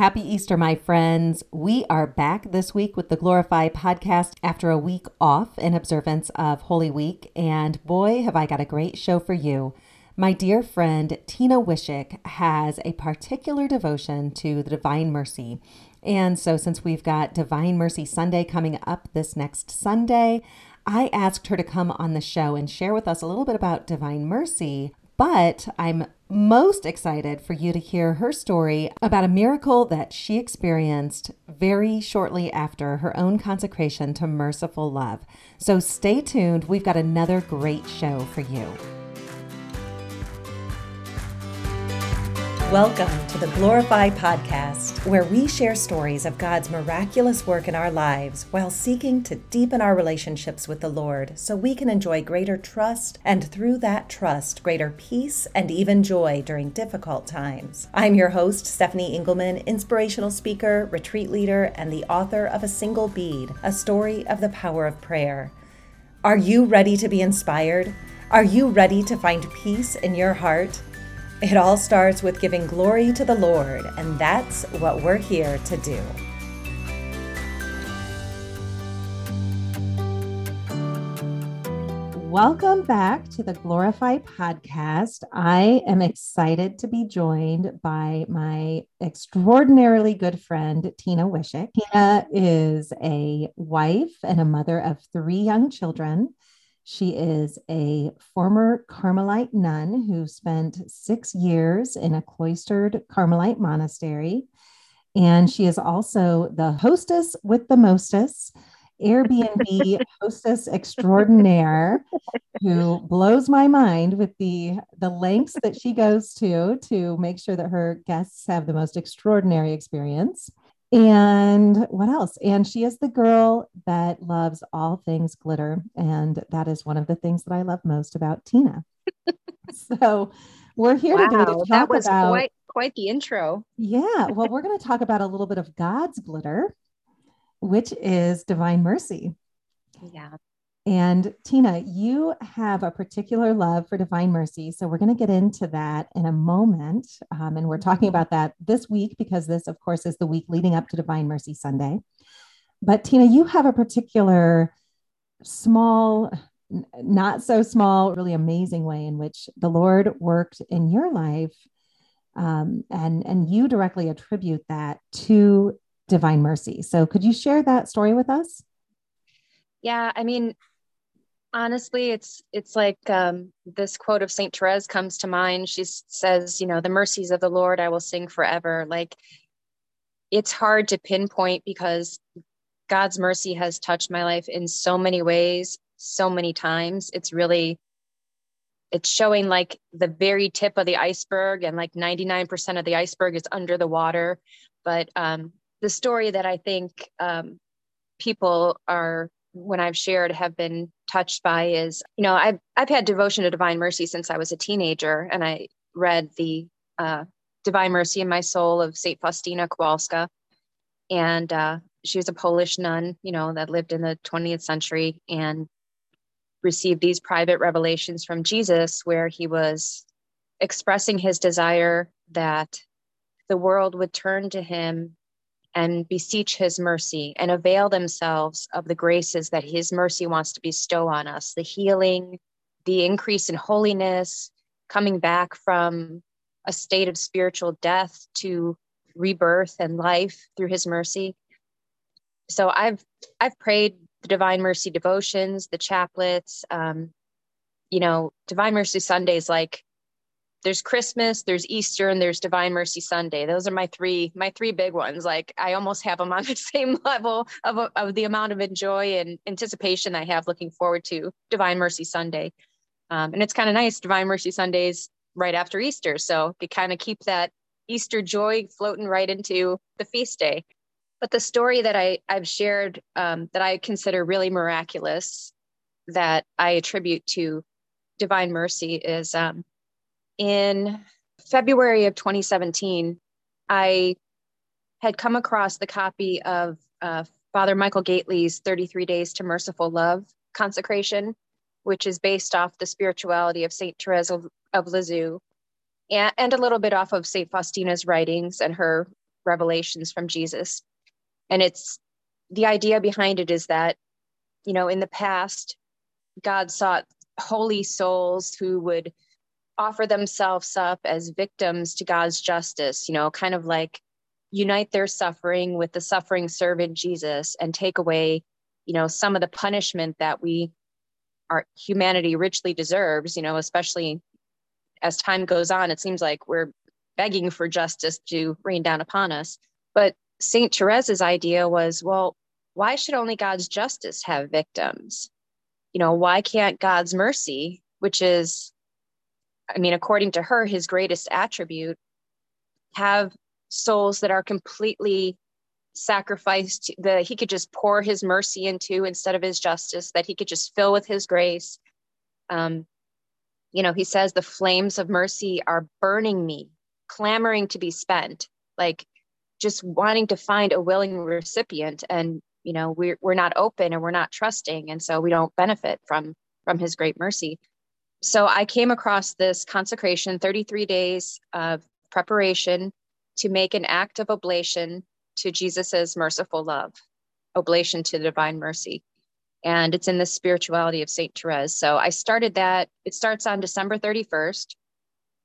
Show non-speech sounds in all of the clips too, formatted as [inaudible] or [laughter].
Happy Easter, my friends. We are back this week with the Glorify podcast after a week off in observance of Holy Week. And boy, have I got a great show for you. My dear friend Tina Wishik has a particular devotion to the Divine Mercy. And so, since we've got Divine Mercy Sunday coming up this next Sunday, I asked her to come on the show and share with us a little bit about Divine Mercy. But I'm most excited for you to hear her story about a miracle that she experienced very shortly after her own consecration to merciful love. So stay tuned. We've got another great show for you. Welcome to the Glorify Podcast, where we share stories of God's miraculous work in our lives while seeking to deepen our relationships with the Lord so we can enjoy greater trust and through that trust, greater peace and even joy during difficult times. I'm your host, Stephanie Engelman, inspirational speaker, retreat leader, and the author of A Single Bead, a story of the power of prayer. Are you ready to be inspired? Are you ready to find peace in your heart? It all starts with giving glory to the Lord, and that's what we're here to do. Welcome back to the Glorify podcast. I am excited to be joined by my extraordinarily good friend, Tina Wishik. Tina is a wife and a mother of three young children. She is a former Carmelite nun who spent six years in a cloistered Carmelite monastery. And she is also the hostess with the mostess, Airbnb [laughs] hostess extraordinaire, who blows my mind with the, the lengths that she goes to to make sure that her guests have the most extraordinary experience. And what else? And she is the girl that loves all things glitter. And that is one of the things that I love most about Tina. [laughs] so we're here wow, today to talk that was about quite, quite the intro. Yeah. Well, we're going to talk about a little bit of God's glitter, which is divine mercy. Yeah. And Tina, you have a particular love for Divine Mercy. So we're going to get into that in a moment. Um, and we're talking about that this week because this, of course, is the week leading up to Divine Mercy Sunday. But Tina, you have a particular small, not so small, really amazing way in which the Lord worked in your life. Um, and, and you directly attribute that to Divine Mercy. So could you share that story with us? Yeah, I mean, honestly it's it's like um, this quote of saint therese comes to mind. She says you know the mercies of the lord i will sing forever. Like it's hard to pinpoint because god's mercy has touched my life in so many ways so many times. It's really it's showing like the very tip of the iceberg and like 99% of the iceberg is under the water. But um, the story that i think um, people are when I've shared have been touched by is, you know, I've I've had devotion to Divine Mercy since I was a teenager, and I read the uh, Divine Mercy in My Soul of Saint Faustina Kowalska, and uh, she was a Polish nun, you know, that lived in the 20th century and received these private revelations from Jesus, where he was expressing his desire that the world would turn to him and beseech his mercy and avail themselves of the graces that his mercy wants to bestow on us the healing, the increase in holiness, coming back from a state of spiritual death to rebirth and life through his mercy. So I've I've prayed the Divine Mercy devotions, the chaplets. Um, you know, Divine Mercy Sundays like there's Christmas, there's Easter, and there's Divine Mercy Sunday. Those are my three my three big ones. Like I almost have them on [laughs] the same level of, of the amount of enjoy and anticipation I have looking forward to Divine Mercy Sunday. Um, and it's kind of nice. Divine Mercy Sundays right after Easter, so you kind of keep that Easter joy floating right into the feast day. But the story that I I've shared um, that I consider really miraculous that I attribute to Divine Mercy is. Um, in February of 2017, I had come across the copy of uh, Father Michael Gaitley's 33 Days to Merciful Love consecration, which is based off the spirituality of St. Therese of, of Lisieux and, and a little bit off of St. Faustina's writings and her revelations from Jesus. And it's the idea behind it is that, you know, in the past, God sought holy souls who would offer themselves up as victims to God's justice, you know, kind of like unite their suffering with the suffering servant Jesus and take away, you know, some of the punishment that we our humanity richly deserves, you know, especially as time goes on, it seems like we're begging for justice to rain down upon us. But St. Therese's idea was, well, why should only God's justice have victims? You know, why can't God's mercy, which is, I mean, according to her, his greatest attribute, have souls that are completely sacrificed that he could just pour his mercy into instead of his justice that he could just fill with his grace. Um, you know he says the flames of mercy are burning me clamoring to be spent like just wanting to find a willing recipient. And you know we're, we're not open and we're not trusting. And so we don't benefit from from his great mercy so i came across this consecration 33 days of preparation to make an act of oblation to jesus's merciful love oblation to the divine mercy. And it's in the spirituality of saint therese. So i started that it starts on december 31st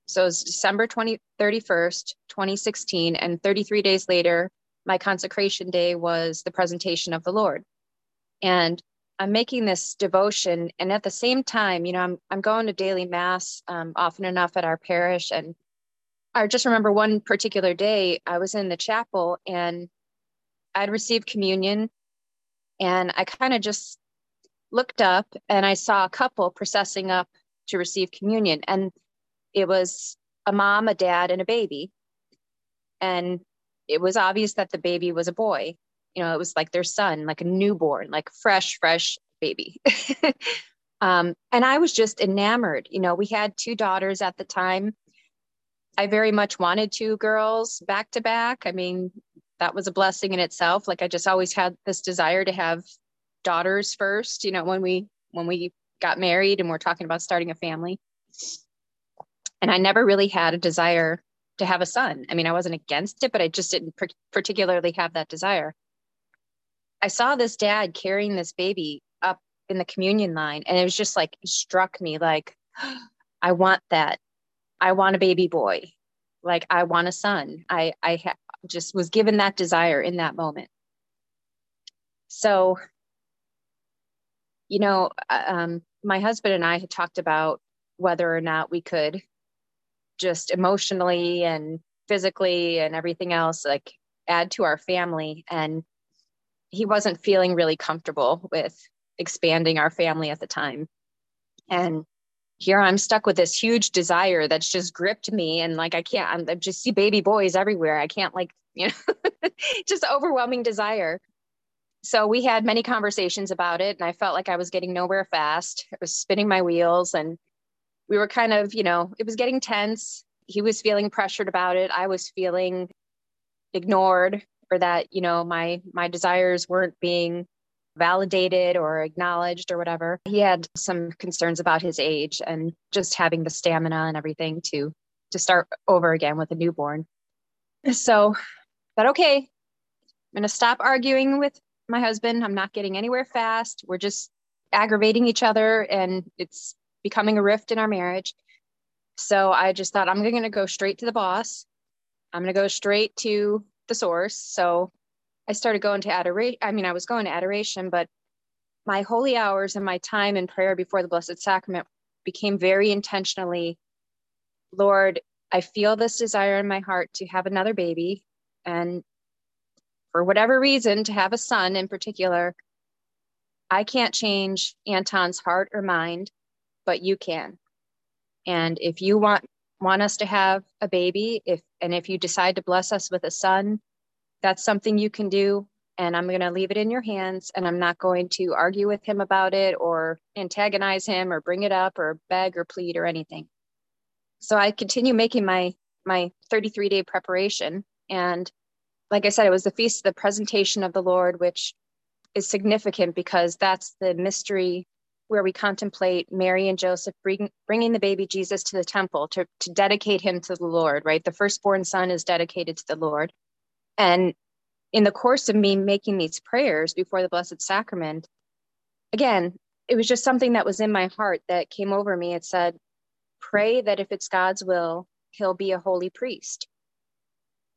so it's december 20, 31st 2016 and 33 days later my consecration day was the presentation of the Lord. And I'm making this devotion. And at the same time, you know, I'm, I'm going to daily mass um, often enough at our parish. And I just remember one particular day I was in the chapel and I'd received communion. And I kind of just looked up and I saw a couple processing up to receive communion. And it was a mom, a dad, and a baby. And it was obvious that the baby was a boy. You know, it was like their son, like a newborn, like fresh, fresh baby. [laughs] um, and I was just enamored. You know, we had two daughters at the time. I very much wanted two girls back to back. I mean, that was a blessing in itself. Like I just always had this desire to have daughters first, you know, when we when we got married and we're talking about starting a family. And I never really had a desire to have a son. I mean, I wasn't against it, but I just didn't per- particularly have that desire. I saw this dad carrying this baby up in the communion line, and it was just like, struck me like, [gasps] I want that. I want a baby boy. Like, I want a son. I, I ha- just was given that desire in that moment. So, you know, uh, um, my husband and I had talked about whether or not we could just emotionally and physically and everything else like add to our family and he wasn't feeling really comfortable with expanding our family at the time. And here i'm stuck with this huge desire that's just gripped me. And like i can't I'm, i just see baby boys everywhere. I can't like [laughs] you know just overwhelming desire. So we had many conversations about it and i felt like i was getting nowhere fast. I was spinning my wheels and we were kind of, you know, it was getting tense. He was feeling pressured about it. I was feeling ignored or that, you know, my my desires weren't being validated or acknowledged or whatever. He had some concerns about his age and just having the stamina and everything to to start over again with a newborn. So, but okay, I'm going to stop arguing with my husband. I'm not getting anywhere fast. We're just aggravating each other and it's becoming a rift in our marriage. So I just thought I'm going to go straight to the boss. I'm going to go straight to the source. So I started going to adoration. I mean, I was going to adoration, but my holy hours and my time in prayer before the Blessed Sacrament became very intentionally Lord, I feel this desire in my heart to have another baby. And for whatever reason, to have a son in particular, I can't change Anton's heart or mind but you can. And if you want want us to have a baby, if and if you decide to bless us with a son, that's something you can do. And I'm going to leave it in your hands. And I'm not going to argue with him about it or antagonize him or bring it up or beg or plead or anything. So I continue making my my 33 day preparation. And like I said, it was the feast of the presentation of the Lord, which is significant because that's the mystery where we contemplate Mary and Joseph bring, bringing the baby Jesus to the temple to, to dedicate him to the Lord, right? The firstborn son is dedicated to the Lord. And in the course of me making these prayers before the Blessed Sacrament, again, it was just something that was in my heart that came over me. It said, pray that if it's God's will, he'll be a holy priest.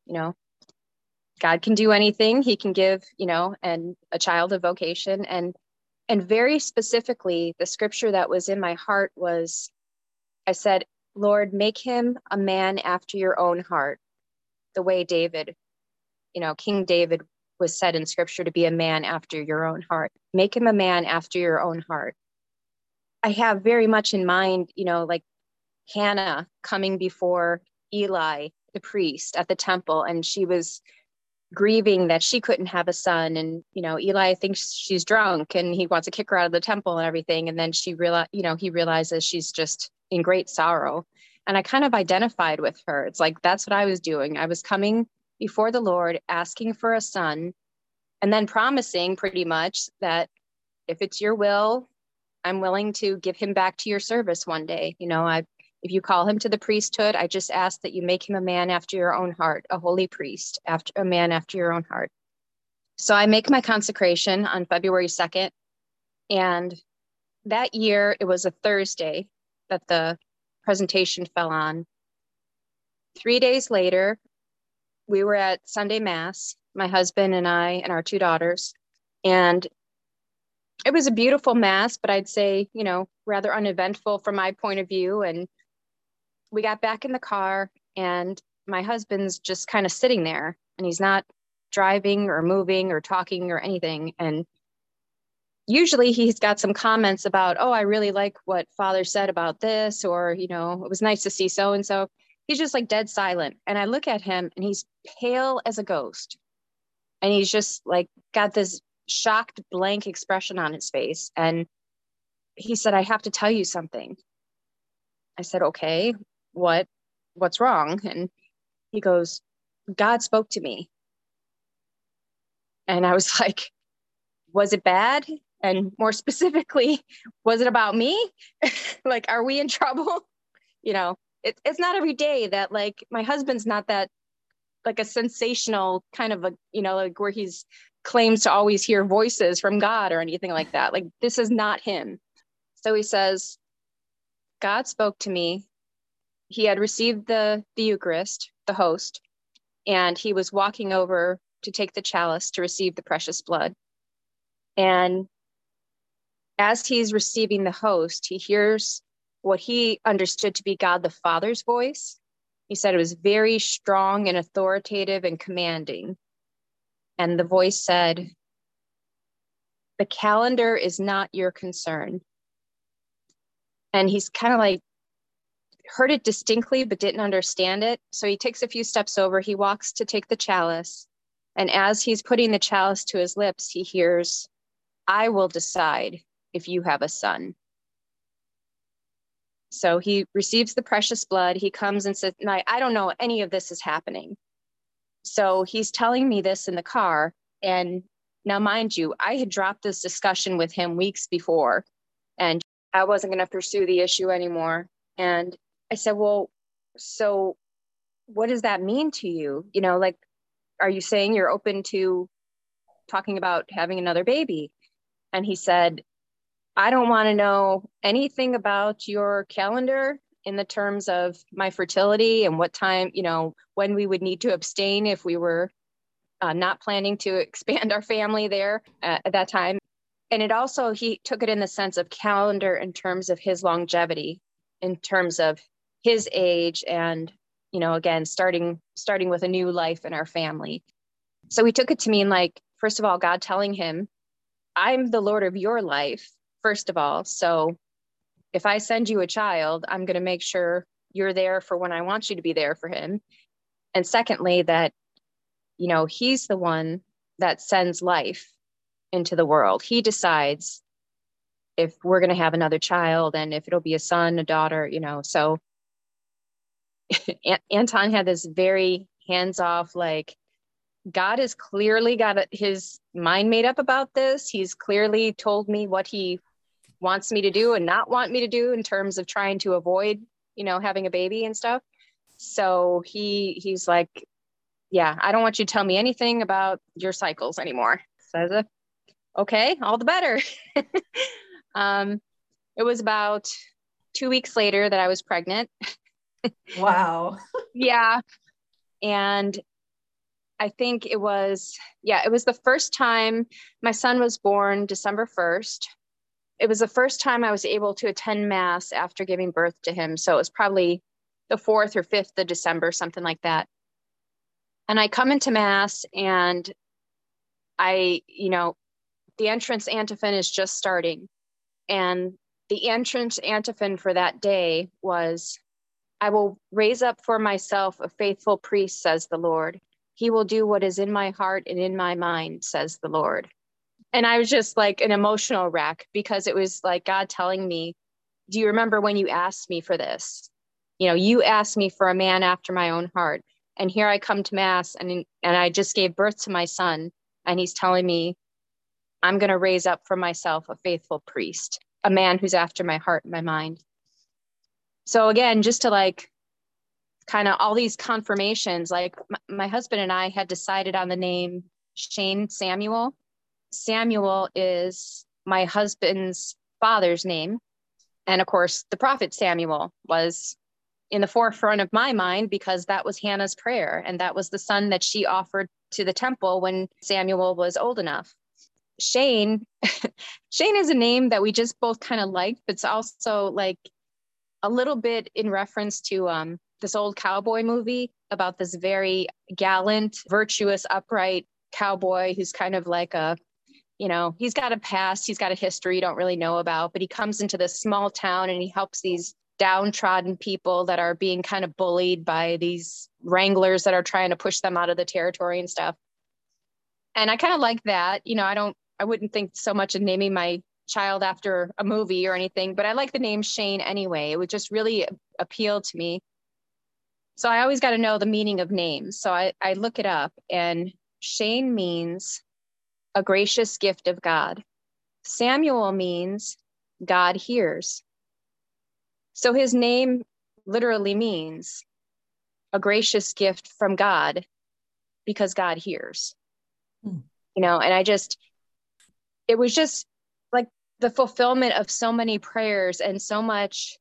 You know, God can do anything. He can give, you know, and a child a vocation. And and very specifically, the scripture that was in my heart was I said, Lord, make him a man after your own heart, the way David, you know, King David was said in scripture to be a man after your own heart. Make him a man after your own heart. I have very much in mind, you know, like Hannah coming before Eli, the priest at the temple, and she was grieving that she couldn't have a son. And, you know, Eli thinks she's drunk and he wants to kick her out of the temple and everything. And then she realized, you know, he realizes she's just in great sorrow. And I kind of identified with her. It's like, that's what I was doing. I was coming before the Lord, asking for a son, and then promising pretty much that if it's your will, I'm willing to give him back to your service one day. You know, I if you call him to the priesthood, I just ask that you make him a man after your own heart, a holy priest, after a man after your own heart. So I make my consecration on February 2nd. And that year, it was a Thursday that the presentation fell on. Three days later, we were at Sunday Mass, my husband and I, and our two daughters. And it was a beautiful Mass, but I'd say, you know, rather uneventful from my point of view. And we got back in the car and my husband's just kind of sitting there and he's not driving or moving or talking or anything. And usually he's got some comments about oh i really like what father said about this or you know it was nice to see so and so he's just like dead silent. And i look at him and he's pale as a ghost. And he's just like got this shocked blank expression on his face. And he said i have to tell you something. I said okay what what's wrong? And he goes god spoke to me. And i was [laughs] like was it bad? And more [laughs] specifically was it about me? [laughs] Like are we in trouble? You know it, it's not every day that like my husband's not that like a sensational kind of a you know like where he's claims to always hear voices from god or anything like that. Like this is not him. So he says god spoke to me he had received the, the Eucharist, the host, and he was walking over to take the chalice to receive the precious blood. And as he's receiving the host, he hears what he understood to be God the Father's voice. He said it was very strong and authoritative and commanding. And the voice said, The calendar is not your concern. And he's kind of like heard it distinctly but didn't understand it. So he takes a few steps over, he walks to take the chalice. And as he's putting the chalice to his lips, he hears, I will decide if you have a son. So he receives the precious blood. He comes and says, I, I don't know any of this is happening. So he's telling me this in the car. And now, mind you, I had dropped this discussion with him weeks before, and I wasn't going to pursue the issue anymore. And I said, well, so what does that mean to you? You know, like, are you saying you're open to talking about having another baby? And he said, I don't want to know anything about your calendar in the terms of my fertility and what time, you know, when we would need to abstain if we were uh, not planning to [laughs] expand our family there at that time. And it also, he took it in the sense of calendar in terms of his longevity, in terms of his age and you know again starting starting with a new life in our family. So he took it to mean like first of all god telling him i'm the lord of your life first of all. So if i send you a child i'm going to make sure you're there for when i want you to be there for him. And secondly that you know he's the one that sends life into the world. He decides if we're going to have another child and if it'll be a son a daughter you know. So [laughs] Anton had this very hands off, like, God has clearly got his mind made up about this. He's clearly told me what he wants me to do and not want me to do in terms of trying to avoid, you know, having a baby and stuff. So he he's like, yeah, I don't want you to tell me anything about your cycles anymore. Says, okay, all the better. [laughs] um, it was about two weeks later that I was pregnant. Wow. [laughs] yeah. And I think it was, yeah, it was the first time my son was born December 1st. It was the first time I was able to attend Mass after giving birth to him. So it was probably the 4th or 5th of December, something like that. And I come into Mass and I, you know, the entrance antiphon is just starting. And the entrance antiphon for that day was I will raise up for myself a faithful priest, says the Lord. He will do what is in my heart and in my mind, says the Lord. And I was just like an emotional wreck because it was like God telling me, Do you remember when you asked me for this? You know, you asked me for a man after my own heart. And here I come to Mass and, and I just gave birth to my son. And he's telling me, I'm going to raise up for myself a faithful priest, a man who's after my heart and my mind. So, again, just to like kind of all these confirmations. Like m- my husband and I had decided on the name Shane Samuel. Samuel is my husband's father's name. And of course, the prophet Samuel was in the forefront of my mind because that was Hannah's prayer. And that was the son that she offered to the temple when Samuel was old enough. Shane, [laughs] Shane is a name that we just both kind of liked, but it's also like a little bit in reference to um, this old cowboy movie about this very gallant, virtuous, upright cowboy who's kind of like a, you know, he's got a past, he's got a history you don't really know about, but he comes into this small town and he helps these downtrodden people that are being kind of bullied by these wranglers that are trying to push them out of the territory and stuff. And I kind of like that. You know, I don't, I wouldn't think so much of naming my child after a movie or anything, but I like the name Shane anyway. It would just really appeal to me. So I always got to know the meaning of names. So I, I look it up, and Shane means a gracious gift of God. Samuel means God hears. So his name literally means a gracious gift from God because God hears. Hmm. You know, and I just, it was just the fulfillment of so many prayers and so much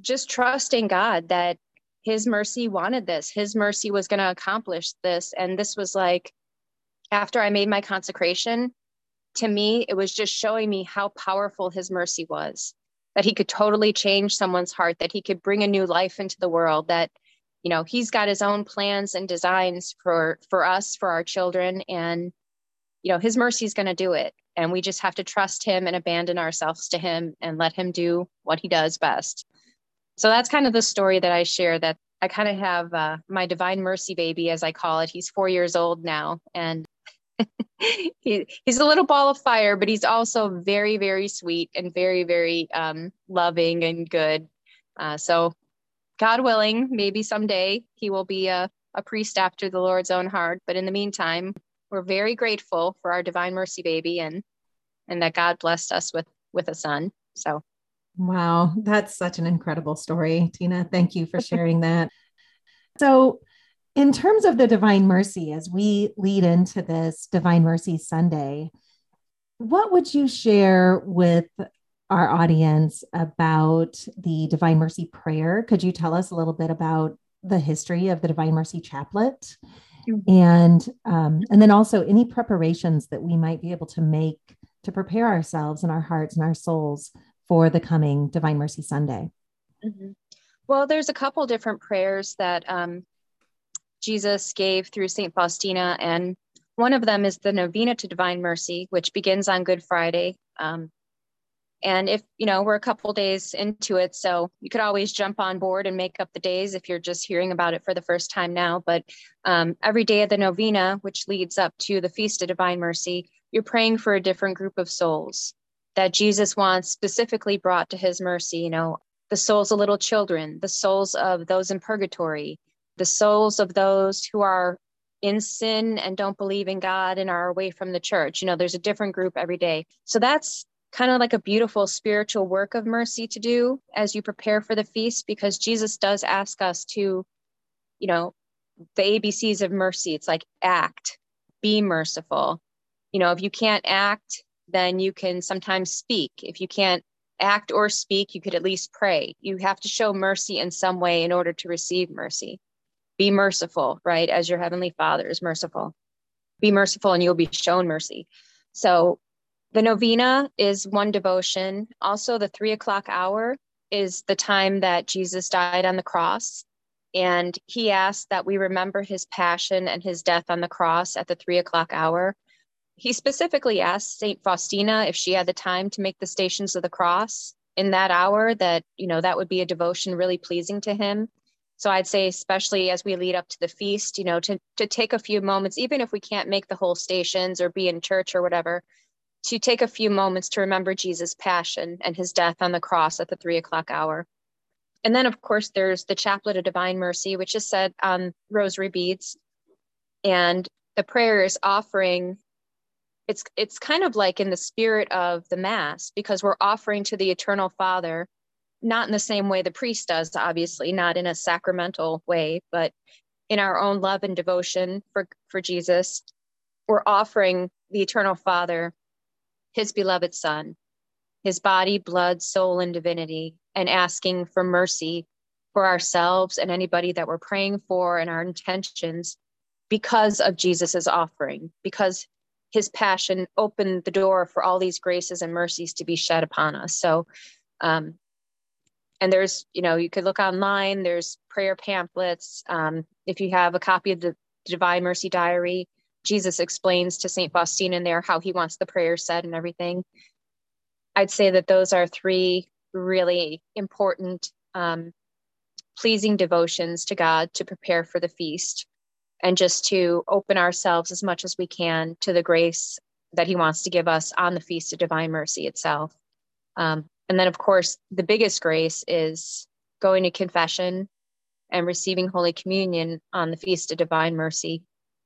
just trusting God that his mercy wanted this. His mercy was going to accomplish this. And this was like after i made my consecration to me it was just showing me how powerful his mercy was that he could totally change someone's heart that he could bring a new life into the world that you know he's got his own plans and designs for for us for our children. And you know his mercy is going to do it and we just have to trust him and abandon ourselves to him and let him do what he does best so that's kind of the story that I share that I kind of have uh, my divine mercy baby, as I call it. He's four years old now. And [laughs] he, he's a little ball of fire, but he's also very, very sweet and very, very um, loving and good. Uh, so, God willing, maybe someday he will be a, a priest after the Lord's own heart. But in the meantime, we're very grateful for our divine mercy baby and and that God blessed us with with a son. So Wow, that's such an incredible story, Tina. Thank you for [laughs] sharing that. So, in terms of the Divine Mercy, as we lead into this Divine Mercy Sunday, what would you share with our audience about the Divine Mercy prayer? Could you tell us a little bit about the history of the Divine Mercy Chaplet? And um, and then also any preparations that we might be able to make to prepare ourselves and our hearts and our souls for the coming Divine Mercy Sunday? Mm-hmm. Well, there's a couple different prayers that um, Jesus gave through St. Faustina, and one of them is the Novena to Divine Mercy, which begins on Good Friday. Um, and if, you know, we're a couple days into it, so you could always jump on board and make up the days if you're just hearing about it for the first time now. But um, every day of the novena, which leads up to the Feast of Divine Mercy, you're praying for a different group of souls that Jesus wants specifically brought to his mercy, you know, the souls of little children, the souls of those in purgatory, the souls of those who are in sin and don't believe in God and are away from the church. You know, there's a different group every day. So that's kind of like a beautiful spiritual work of mercy to do as you prepare for the feast because Jesus does ask us to, you know, the ABCs of mercy. It's like act, be merciful. You know, if you can't act, then you can sometimes speak. If you can't act or speak, you could at least pray. You have to show mercy in some way in order to receive mercy. Be merciful, right? As your heavenly Father is merciful. Be merciful and you'll be shown mercy. So the novena is one devotion. Also, the three o'clock hour is the time that Jesus died on the cross. And he asked that we remember his passion and his death on the cross at the three o'clock hour. He specifically asked St. Faustina if she had the time to make the stations of the cross in that hour, that, you know, that would be a devotion really pleasing to him. So I'd say, especially as we lead up to the feast, you know, to, to take a few moments, even if we can't make the whole stations or be in church or whatever, to take a few moments to remember Jesus' passion and his death on the cross at the three o'clock hour. And then, of course, there's the Chaplet of Divine Mercy, which is said on rosary beads. And the prayer is offering, it's, it's kind of like in the spirit of the Mass, because we're offering to the Eternal Father, not in the same way the priest does, obviously, not in a sacramental way, but in our own love and devotion for, for Jesus, we're offering the Eternal Father his beloved Son, his body, blood, soul, and divinity, and asking for mercy for ourselves and anybody that we're praying for and our intentions because of Jesus's offering, because his passion opened the door for all these graces and mercies to be shed upon us. So, um, and there's, you know, you could look online, there's prayer pamphlets. Um, if you have a copy of the Divine Mercy Diary, Jesus explains to St. Faustina in there how he wants the prayer said and everything. I'd say that those are three really important, um, pleasing devotions to God to prepare for the feast and just to open ourselves as much as we can to the grace that He wants to give us on the Feast of Divine Mercy itself. Um, and then, of course, the biggest grace is going to confession and receiving Holy Communion on the Feast of Divine Mercy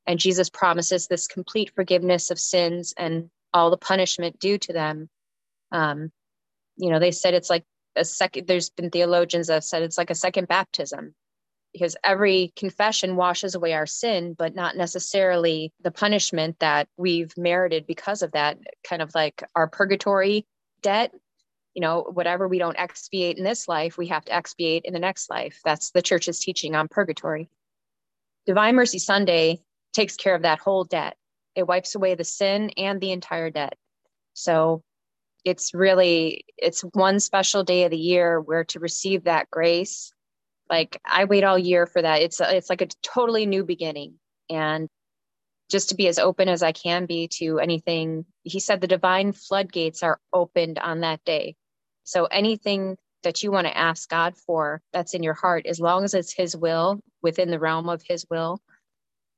and Jesus promises this complete forgiveness of sins and all the punishment due to them. Um, you know, they said it's like a second, there's been theologians that have said it's like a second baptism because every confession washes away our sin, but not necessarily the punishment that we've merited because of that, kind of like our purgatory debt. You know, whatever we don't expiate in this life, we have to expiate in the next life. That's the church's teaching on purgatory. Divine Mercy Sunday takes care of that whole debt. It wipes away the sin and the entire debt. So it's really it's one special day of the year where to receive that grace like i wait all year for that it's it's like a totally new beginning and just to be as open as i can be to anything he said the divine floodgates are opened on that day so anything that you want to ask god for that's in your heart as long as it's his will within the realm of his will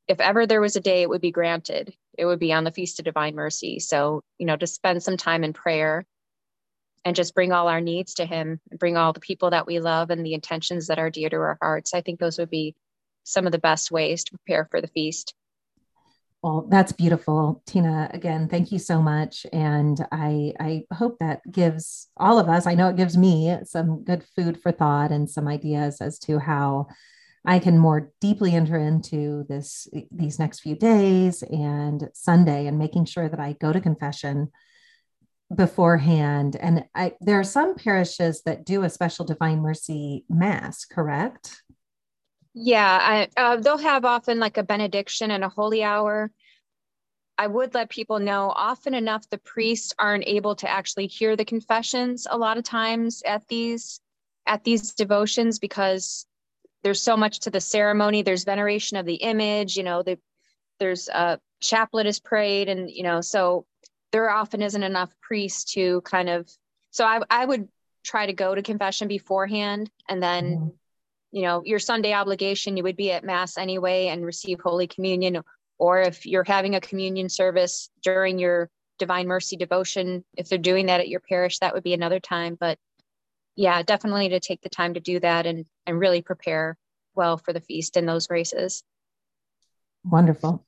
if ever there was a day it would be granted, it would be on the Feast of Divine Mercy. So, you know, to spend some time in prayer and just bring all our needs to Him, bring all the people that we love and the intentions that are dear to our hearts. I think those would be some of the best ways to prepare for the feast. Well, that's beautiful, Tina. Again, thank you so much, and I I hope that gives all of us. I know it gives me some good food for thought and some ideas as to how I can more deeply enter into this these next few days and Sunday and making sure that I go to confession beforehand. And I, there are some parishes that do a special Divine Mercy Mass, correct? Yeah, I, uh, they'll have often like a benediction and a holy hour. I would let people know often enough the priests aren't able to actually hear the confessions a lot of times at these at these devotions because there's so much to the ceremony there's veneration of the image you know the, there's a chaplet is prayed and you know so there often isn't enough priests to kind of so i, I would try to go to confession beforehand and then mm-hmm. you know your sunday obligation you would be at mass anyway and receive holy communion or if you're having a communion service during your divine mercy devotion if they're doing that at your parish that would be another time but yeah, definitely to take the time to do that and and really prepare well for the feast in those races. Wonderful.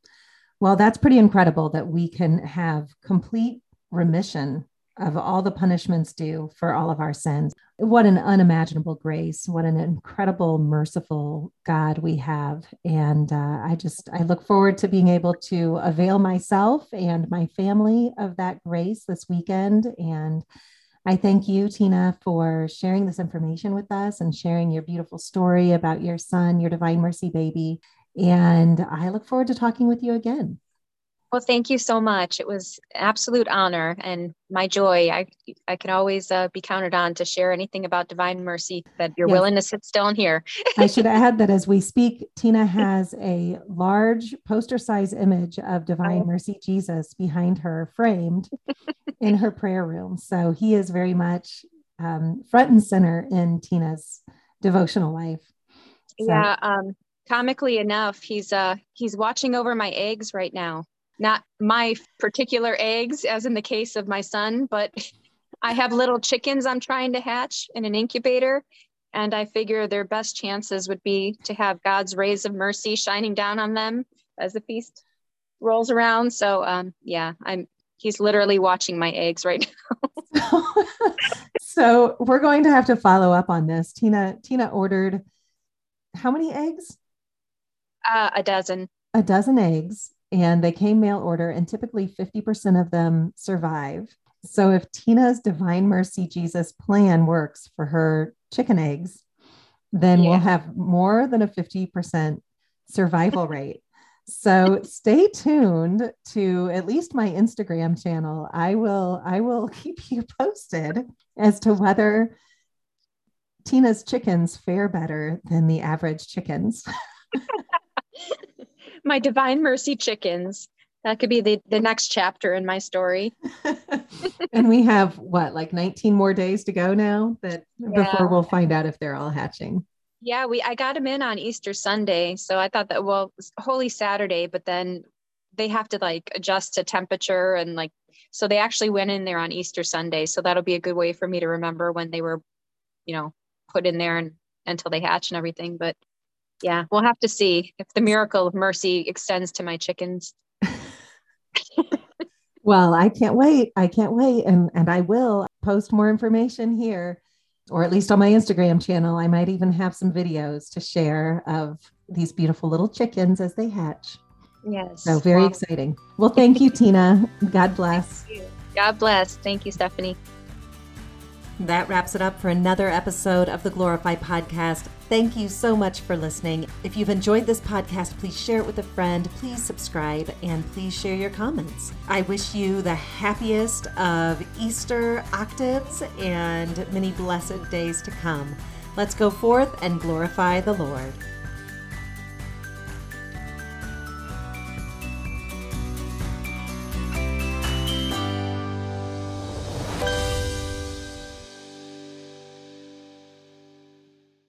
Well, that's pretty incredible that we can have complete remission of all the punishments due for all of our sins. What an unimaginable grace. What an incredible, merciful God we have. And uh, I just, I look forward to being able to avail myself and my family of that grace this weekend. And I thank you, Tina, for sharing this information with us and sharing your beautiful story about your son, your Divine Mercy baby. And I look forward to talking with you again. Well, thank you so much. It was absolute honor and my joy. I I can always uh, be counted on to share anything about divine mercy that you're yes. willing to sit still and hear. [laughs] I should add that as we speak, Tina [laughs] has a large poster size image of divine oh. mercy Jesus behind her, framed [laughs] in her prayer room. So he is very much um, front and center in Tina's devotional life. So. Yeah. Um, comically enough, he's uh he's watching over my eggs right now not my particular eggs, as in the case of my son, but I have little chickens I'm trying to hatch in an incubator. And I figure their best chances would be to have God's rays of mercy shining down on them as the feast rolls around. So, um, yeah, I'm he's literally watching my eggs right now. [laughs] so we're going to have to follow up on this. Tina Tina ordered how many eggs? Uh, a dozen. A dozen eggs and they came mail order, and typically 50% of them survive. So if Tina's Divine Mercy Jesus plan works for her chicken eggs, then yeah. we'll have more than a 50% survival rate. So stay tuned to at least my Instagram channel. I will I will [laughs] keep you posted as to whether Tina's chickens fare better than the average chickens. [laughs] my divine mercy chickens. That could be the, the next chapter in my story. [laughs] and we have what, like 19 more days to go now that yeah. before we'll find out if they're all hatching. Yeah, we I got them in on Easter Sunday. So I thought that well, Holy Saturday, but then they have to like adjust to temperature and like so they actually went in there on Easter Sunday. So that'll be a good way for me to remember when they were, you know, put in there and until they hatch and everything. But yeah, we'll have to see if the miracle of mercy extends to my chickens. [laughs] well, I can't wait. I can't wait. And, and I will post more information here, or at least on my Instagram channel. I might even have some videos to share of these beautiful little chickens as they hatch. Yes. So very exciting. Well, thank you, Tina. [laughs] God bless. God bless. Thank you, Stephanie. That wraps it up for another episode of the Glorify Podcast. Thank you so much for listening. If you've enjoyed this podcast, please share it with a friend, please subscribe, and please share your comments. I wish you the happiest of Easter octaves and many blessed days to come. Let's go forth and glorify the Lord.